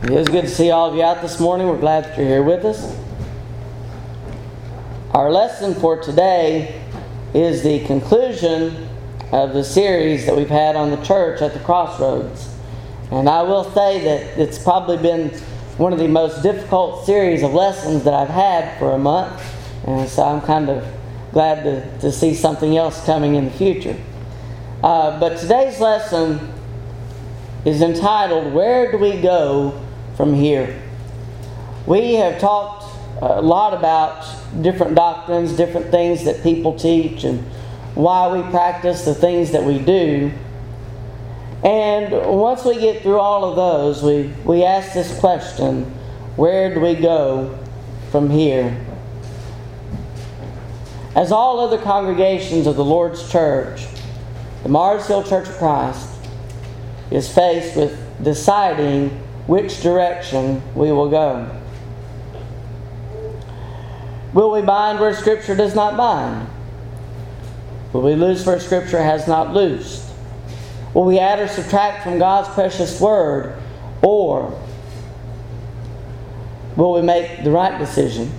It is good to see all of you out this morning. We're glad that you're here with us. Our lesson for today is the conclusion of the series that we've had on the church at the crossroads. And I will say that it's probably been one of the most difficult series of lessons that I've had for a month. And so I'm kind of glad to, to see something else coming in the future. Uh, but today's lesson is entitled, Where Do We Go from Here? We have talked a lot about different doctrines, different things that people teach, and why we practice the things that we do. And once we get through all of those, we, we ask this question Where do we go from here? As all other congregations of the Lord's church, the Mars Hill Church of Christ is faced with deciding which direction we will go. Will we bind where Scripture does not bind? Will we loose where Scripture has not loosed? Will we add or subtract from God's precious Word? Or will we make the right decision?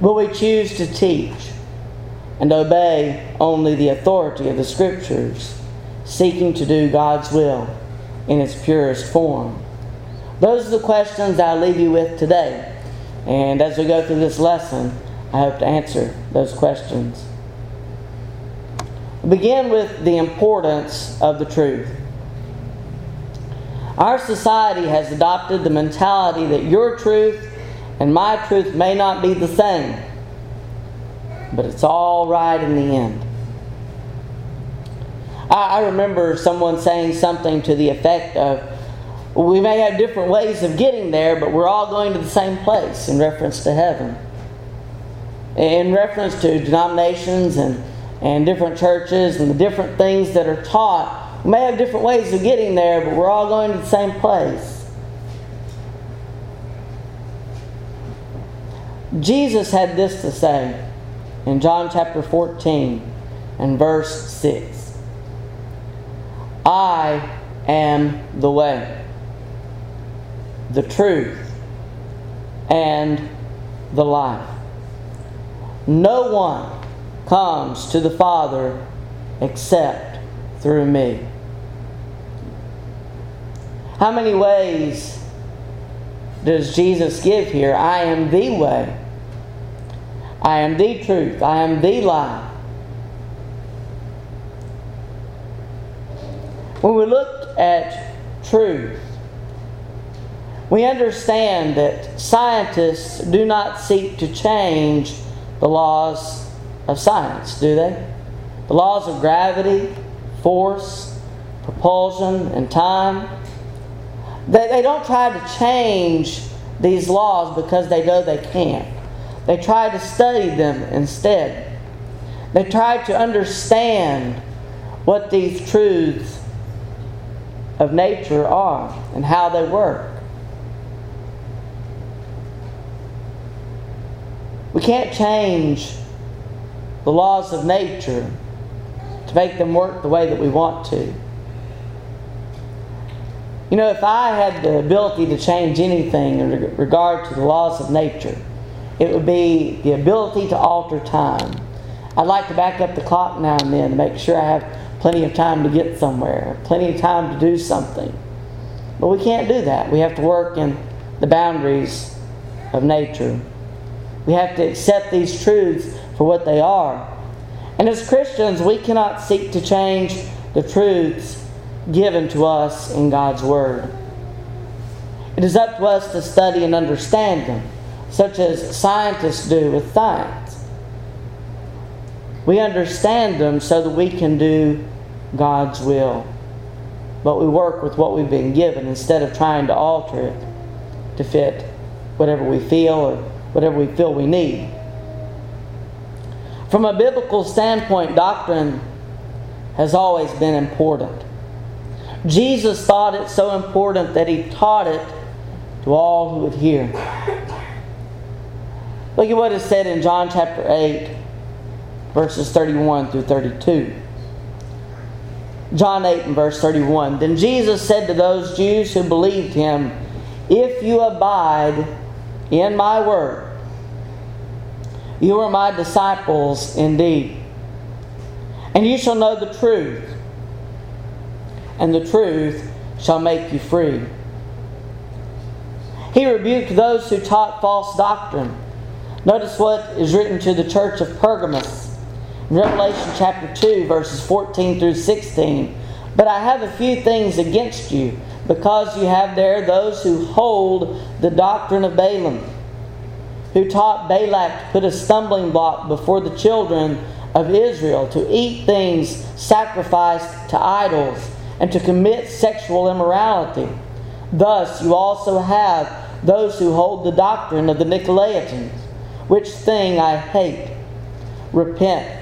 Will we choose to teach and obey only the authority of the Scriptures, seeking to do God's will in its purest form? Those are the questions I leave you with today. And as we go through this lesson, I hope to answer those questions. Begin with the importance of the truth. Our society has adopted the mentality that your truth and my truth may not be the same, but it's all right in the end. I, remember someone saying something to the effect of, we may have different ways of getting there, but we're all going to the same place in reference to heaven. In reference to denominations and, and different churches and the different things that are taught, we may have different ways of getting there, but we're all going to the same place. Jesus had this to say in John chapter 14 and verse 6 I am the way the truth, and the life. No one comes to the Father except through me. How many ways does Jesus give here? I am the way. I am the truth. I am the life. When we look at truth, we understand that scientists do not seek to change the laws of science, do they? The laws of gravity, force, propulsion, and time. They, they don't try to change these laws because they know they can't. They try to study them instead. They try to understand what these truths of nature are and how they work. We can't change the laws of nature to make them work the way that we want to. You know, if I had the ability to change anything in regard to the laws of nature, it would be the ability to alter time. I'd like to back up the clock now and then to make sure I have plenty of time to get somewhere, plenty of time to do something. But we can't do that. We have to work in the boundaries of nature. We have to accept these truths for what they are. And as Christians, we cannot seek to change the truths given to us in God's Word. It is up to us to study and understand them, such as scientists do with science. We understand them so that we can do God's will. But we work with what we've been given instead of trying to alter it to fit whatever we feel or whatever we feel we need. From a biblical standpoint, doctrine has always been important. Jesus thought it so important that he taught it to all who would hear. Look at what is said in John chapter 8, verses 31 through 32. John 8 and verse 31. Then Jesus said to those Jews who believed him, If you abide in my word, you are my disciples indeed. And you shall know the truth, and the truth shall make you free. He rebuked those who taught false doctrine. Notice what is written to the church of Pergamos in Revelation chapter 2, verses 14 through 16. But I have a few things against you, because you have there those who hold the doctrine of Balaam, who taught Balak to put a stumbling block before the children of Israel, to eat things sacrificed to idols, and to commit sexual immorality. Thus, you also have those who hold the doctrine of the Nicolaitans, which thing I hate. Repent,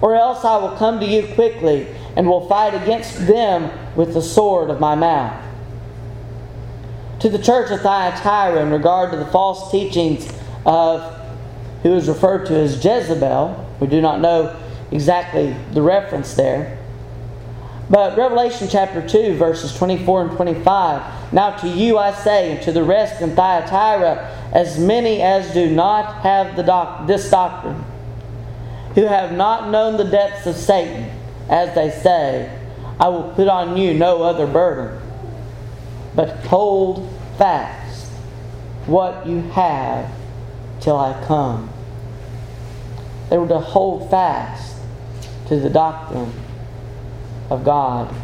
or else I will come to you quickly and will fight against them with the sword of my mouth. To the church of Thyatira, in regard to the false teachings of who is referred to as Jezebel, we do not know exactly the reference there. But Revelation chapter 2, verses 24 and 25 Now to you I say, and to the rest in Thyatira, as many as do not have the doc- this doctrine, who have not known the depths of Satan, as they say, I will put on you no other burden, but hold fast what you have till I come. They were to hold fast to the doctrine of God.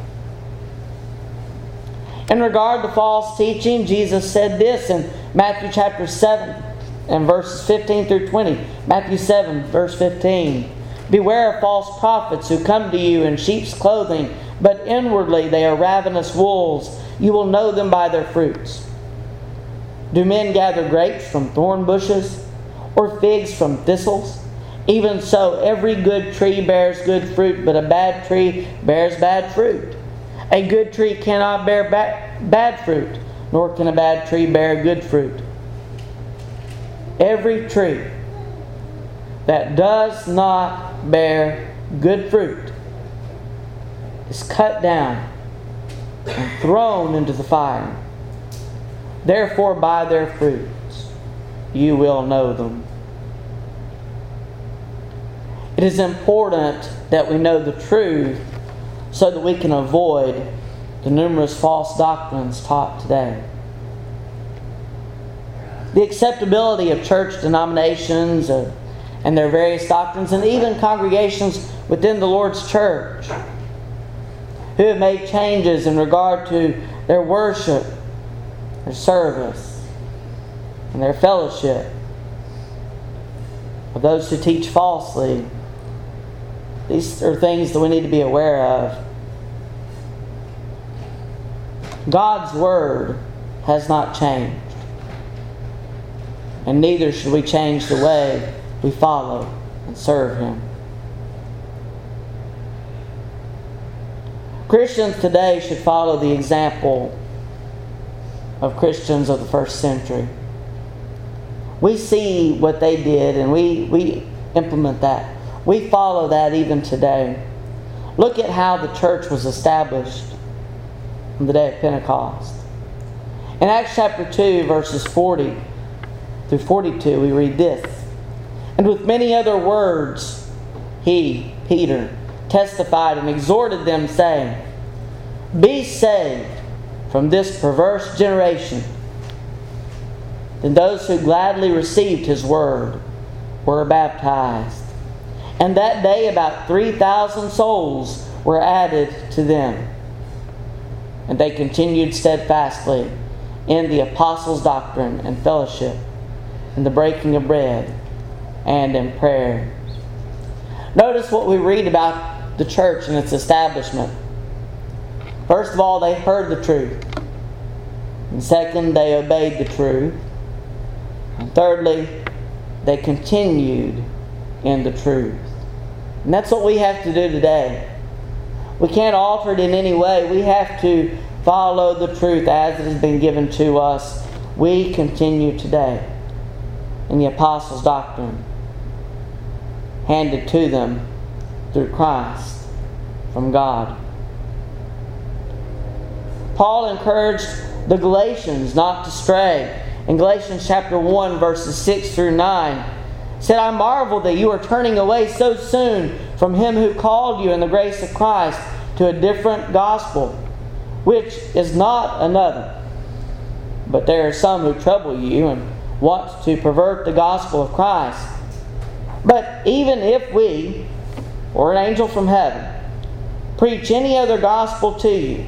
In regard to false teaching, Jesus said this in Matthew chapter 7 and verses 15 through 20. Matthew 7, verse 15. Beware of false prophets who come to you in sheep's clothing, but inwardly they are ravenous wolves. You will know them by their fruits. Do men gather grapes from thorn bushes or figs from thistles? Even so, every good tree bears good fruit, but a bad tree bears bad fruit. A good tree cannot bear bad fruit, nor can a bad tree bear good fruit. Every tree that does not bear good fruit is cut down and thrown into the fire. Therefore, by their fruits you will know them. It is important that we know the truth so that we can avoid the numerous false doctrines taught today. The acceptability of church denominations and their various doctrines, and even congregations within the Lord's church who have made changes in regard to their worship, their service, and their fellowship. Of those who teach falsely these are things that we need to be aware of. God's Word has not changed. And neither should we change the way we follow and serve Him. Christians today should follow the example of Christians of the first century. We see what they did and we, we implement that. We follow that even today. Look at how the church was established on the day of Pentecost. In Acts chapter 2, verses 40 through 42, we read this And with many other words, he, Peter, testified and exhorted them, saying, Be saved from this perverse generation. Then those who gladly received his word were baptized and that day about 3,000 souls were added to them. And they continued steadfastly in the apostles' doctrine and fellowship, in the breaking of bread, and in prayer. Notice what we read about the church and its establishment. First of all, they heard the truth. And second, they obeyed the truth. And thirdly, they continued in the truth. And that's what we have to do today. We can't alter it in any way. We have to follow the truth as it has been given to us. We continue today in the apostles' doctrine handed to them through Christ from God. Paul encouraged the Galatians not to stray. In Galatians chapter 1, verses 6 through 9, said, I marvel that you are turning away so soon from him who called you in the grace of Christ to a different gospel, which is not another. But there are some who trouble you and want to pervert the gospel of Christ. But even if we, or an angel from heaven, preach any other gospel to you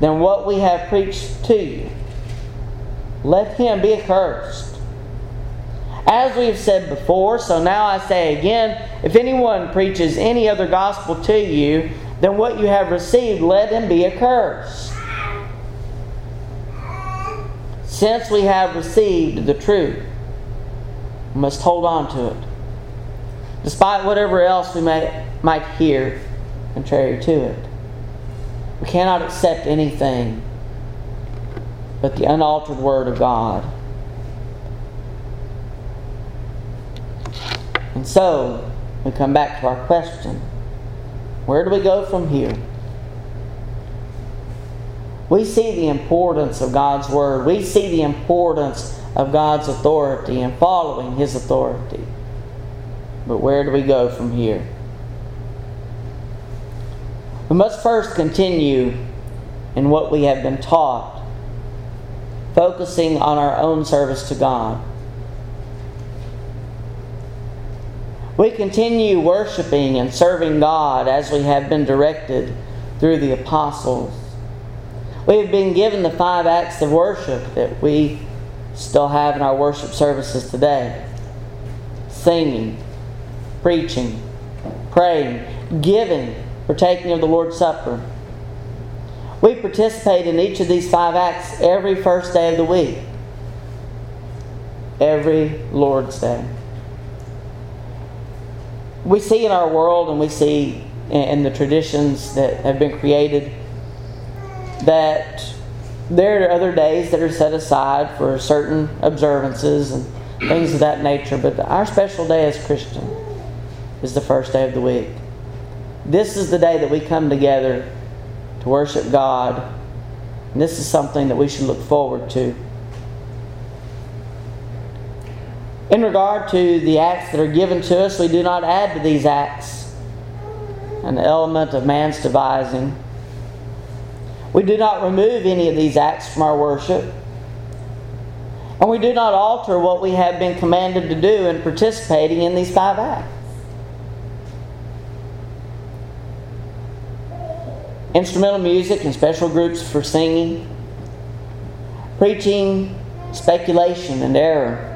than what we have preached to you, let him be accursed. As we have said before, so now I say again if anyone preaches any other gospel to you than what you have received, let him be accursed. Since we have received the truth, we must hold on to it, despite whatever else we may, might hear contrary to it. We cannot accept anything but the unaltered Word of God. And so, we come back to our question where do we go from here? We see the importance of God's Word. We see the importance of God's authority and following His authority. But where do we go from here? We must first continue in what we have been taught, focusing on our own service to God. We continue worshiping and serving God as we have been directed through the apostles. We have been given the five acts of worship that we still have in our worship services today singing, preaching, praying, giving, partaking of the Lord's Supper. We participate in each of these five acts every first day of the week, every Lord's Day we see in our world and we see in the traditions that have been created that there are other days that are set aside for certain observances and things of that nature, but our special day as Christian is the first day of the week. This is the day that we come together to worship God, and this is something that we should look forward to. In regard to the acts that are given to us, we do not add to these acts an element of man's devising. We do not remove any of these acts from our worship. And we do not alter what we have been commanded to do in participating in these five acts. Instrumental music and special groups for singing, preaching, speculation, and error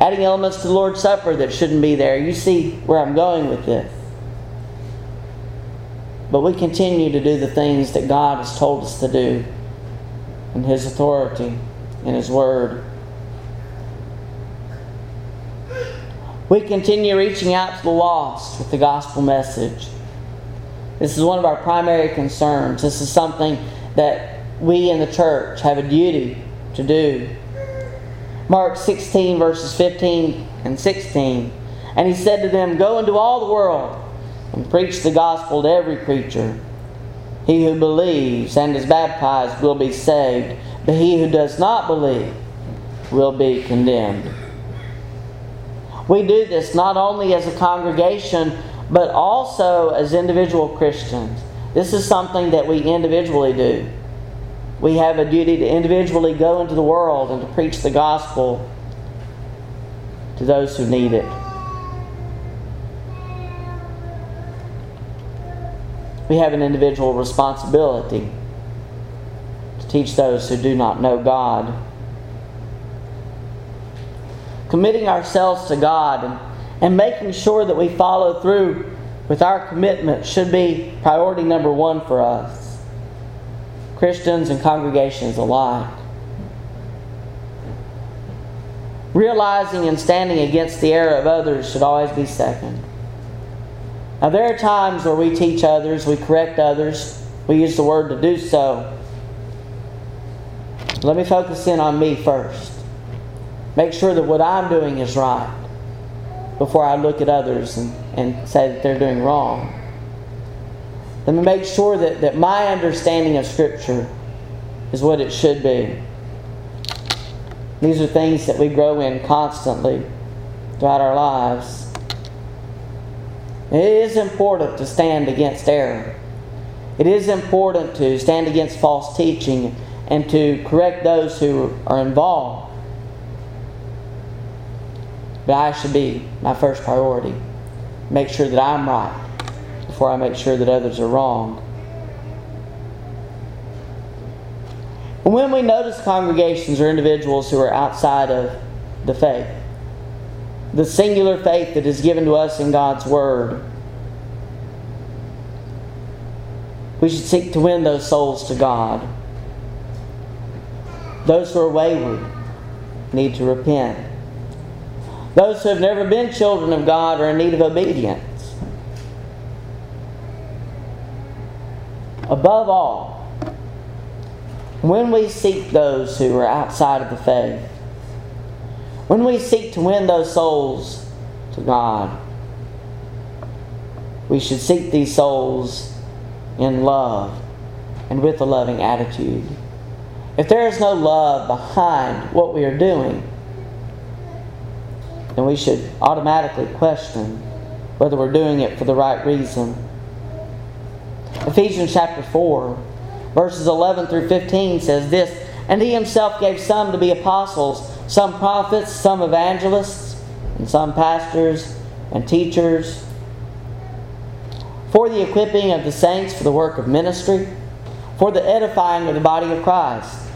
adding elements to the Lord's Supper that shouldn't be there. You see where I'm going with this. But we continue to do the things that God has told us to do in His authority, in His Word. We continue reaching out to the lost with the gospel message. This is one of our primary concerns. This is something that we in the church have a duty to do. Mark 16, verses 15 and 16. And he said to them, Go into all the world and preach the gospel to every creature. He who believes and is baptized will be saved, but he who does not believe will be condemned. We do this not only as a congregation, but also as individual Christians. This is something that we individually do we have a duty to individually go into the world and to preach the gospel to those who need it. We have an individual responsibility to teach those who do not know God. Committing ourselves to God and, and making sure that we follow through with our commitment should be priority number one for us. Christians and congregations alike. Realizing and standing against the error of others should always be second. Now, there are times where we teach others, we correct others, we use the word to do so. Let me focus in on me first. Make sure that what I'm doing is right before I look at others and, and say that they're doing wrong. Let me make sure that, that my understanding of Scripture is what it should be. These are things that we grow in constantly throughout our lives. It is important to stand against error. It is important to stand against false teaching and to correct those who are involved. But I should be my first priority. Make sure that I'm right before I make sure that others are wrong. When we notice congregations or individuals who are outside of the faith, the singular faith that is given to us in God's Word, we should seek to win those souls to God. Those who are wayward need to repent. Those who have never been children of God are in need of obedience. Above all, when we seek those who are outside of the faith, when we seek to win those souls to God, we should seek these souls in love and with a loving attitude. If there is no love behind what we are doing, then we should automatically question whether we're doing it for the right reason. Ephesians chapter 4 Verses 11 through 15 says this And he himself gave some to be apostles, some prophets, some evangelists, and some pastors and teachers, for the equipping of the saints for the work of ministry, for the edifying of the body of Christ,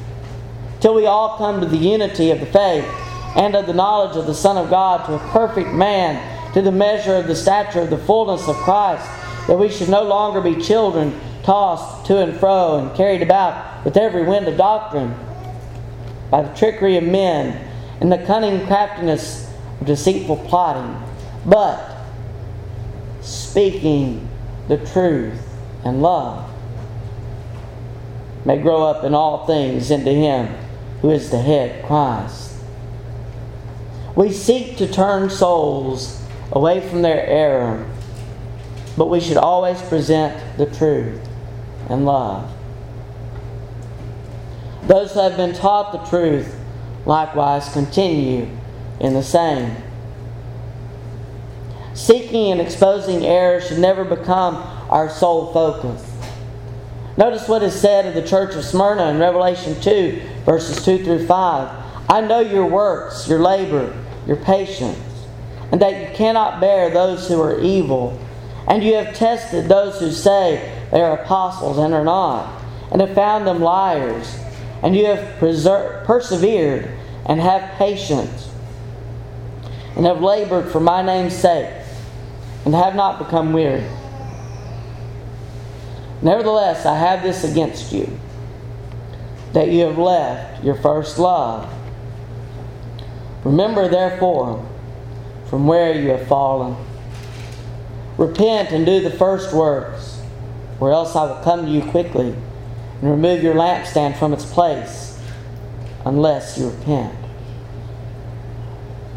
till we all come to the unity of the faith and of the knowledge of the Son of God, to a perfect man, to the measure of the stature of the fullness of Christ, that we should no longer be children tossed to and fro and carried about with every wind of doctrine by the trickery of men and the cunning craftiness of deceitful plotting, but speaking the truth and love may grow up in all things into Him who is the head, Christ. We seek to turn souls away from their error, but we should always present the truth and love. Those who have been taught the truth likewise continue in the same. Seeking and exposing error should never become our sole focus. Notice what is said of the church of Smyrna in Revelation 2, verses 2 through 5. I know your works, your labor, your patience, and that you cannot bear those who are evil. And you have tested those who say, they are apostles and are not, and have found them liars. And you have persevered and have patience, and have labored for my name's sake, and have not become weary. Nevertheless, I have this against you, that you have left your first love. Remember, therefore, from where you have fallen. Repent and do the first works or else I will come to you quickly and remove your lampstand from its place unless you repent.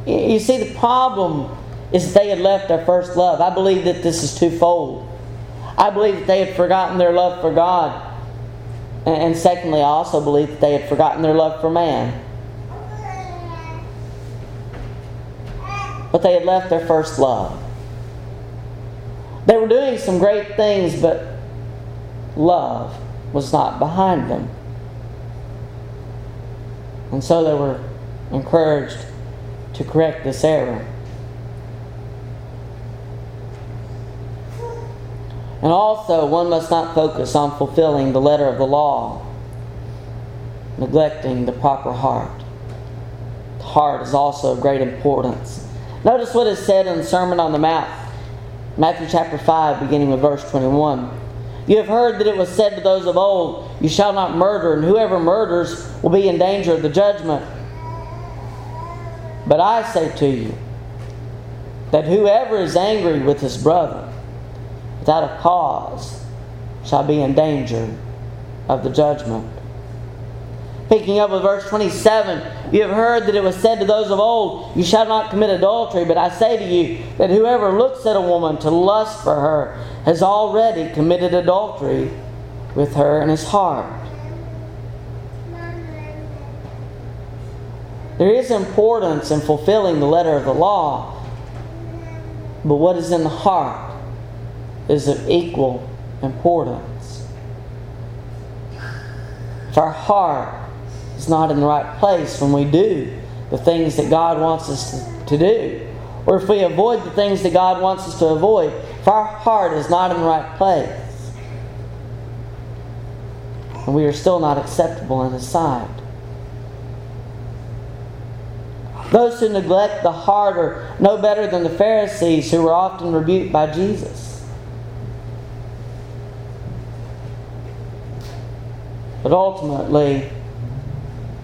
You see, the problem is that they had left their first love. I believe that this is twofold. I believe that they had forgotten their love for God. And secondly, I also believe that they had forgotten their love for man. But they had left their first love. They were doing some great things, but love was not behind them. And so they were encouraged to correct this error. And also, one must not focus on fulfilling the letter of the law, neglecting the proper heart. The heart is also of great importance. Notice what is said in the Sermon on the Mount, Matthew chapter 5, beginning with verse 21. You have heard that it was said to those of old, You shall not murder, and whoever murders will be in danger of the judgment. But I say to you that whoever is angry with his brother without a cause shall be in danger of the judgment. Picking up with verse 27, you have heard that it was said to those of old, You shall not commit adultery, but I say to you that whoever looks at a woman to lust for her has already committed adultery with her in his heart. There is importance in fulfilling the letter of the law, but what is in the heart is of equal importance. If our heart is not in the right place when we do the things that God wants us to, do, or if we avoid the things that God wants us to avoid, if our heart is not in the right place, and we are still not acceptable in His sight. Those who neglect the heart are no better than the Pharisees who were often rebuked by Jesus. But ultimately,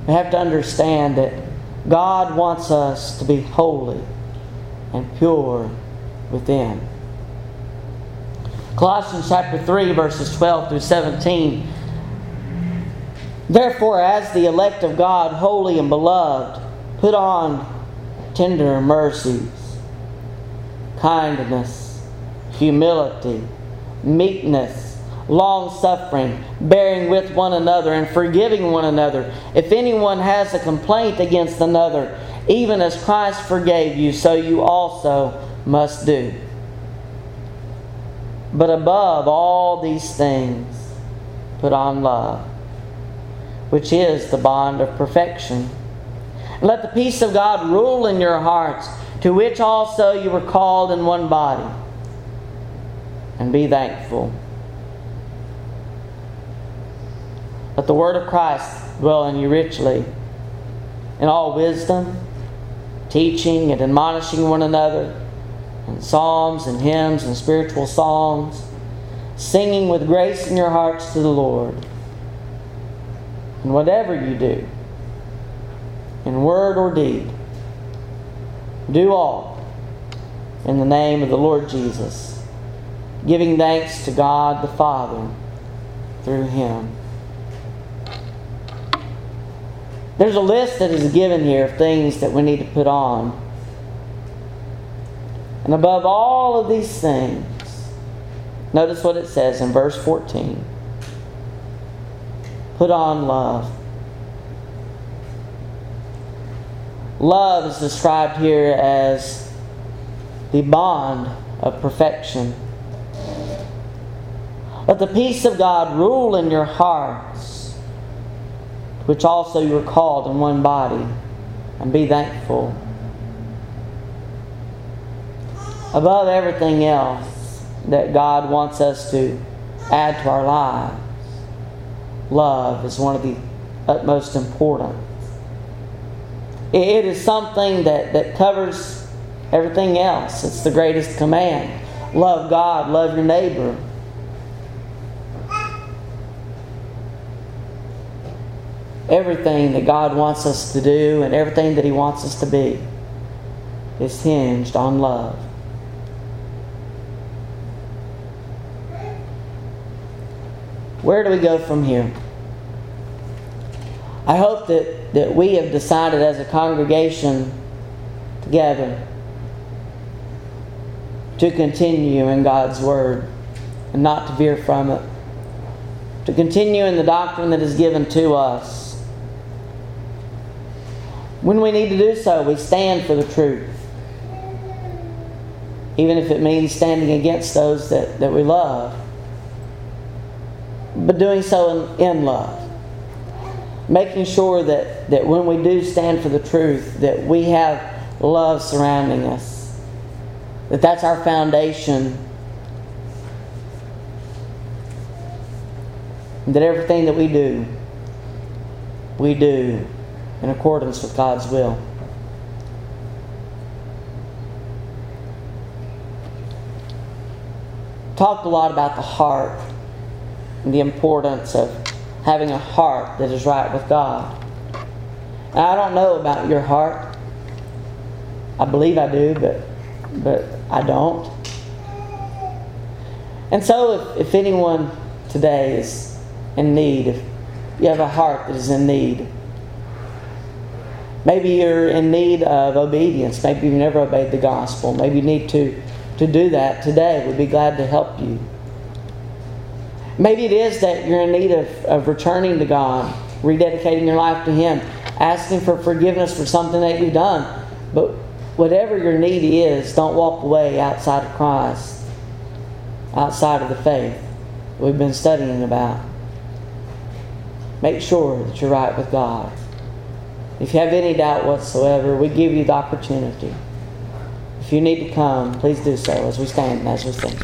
we have to understand that God wants us to be holy and pure within. Colossians chapter 3, verses 12 through 17. Therefore, as the elect of God, holy and beloved, put on tender mercies, kindness, humility, meekness, long suffering, bearing with one another, and forgiving one another. If anyone has a complaint against another, even as Christ forgave you, so you also must do. But above all these things, put on love, which is the bond of perfection. Let the peace of God rule in your hearts, to which also you were called in one body. And be thankful. Let the word of Christ dwell in you richly, in all wisdom, teaching and admonishing one another, in psalms and hymns and spiritual songs, singing with grace in your hearts to the Lord. And whatever you do, in word or deed, do all in the name of the Lord Jesus, giving thanks to God the Father through Him. There's a list that is given here of things that we need to put on. And above all of these things, notice what it says in verse 14 put on love. Love is described here as the bond of perfection. Let the peace of God rule in your hearts, which also you are called in one body, and be thankful. Above everything else that God wants us to add to our lives, love is one of the utmost important. It is something that, that covers everything else. It's the greatest command. Love God, love your neighbor. Everything that God wants us to do and everything that He wants us to be is hinged on love. Where do we go from here? I hope that, that we have decided as a congregation together to continue in God's Word and not to veer from it, to continue in the doctrine that is given to us. When we need to do so, we stand for the truth, even if it means standing against those that, that we love, but doing so in, in love making sure that, that when we do stand for the truth, that we have love surrounding us. That that's our foundation. That everything that we do, we do in accordance with God's will. Talked a lot about the heart and the importance of having a heart that is right with God. I don't know about your heart. I believe I do, but but I don't. And so, if, if anyone today is in need, if you have a heart that is in need, maybe you're in need of obedience. Maybe you've never obeyed the gospel. Maybe you need to, to do that today. We'd be glad to help you. Maybe it is that you're in need of, of returning to God, rededicating your life to Him. asking for forgiveness for something that you've done. But whatever your need is, don't walk away outside of Christ, outside of the faith we've been studying about. Make sure that you're right with God. If you have any doubt whatsoever, we give you the opportunity. If you need to come, please do so as we stand and as we sing.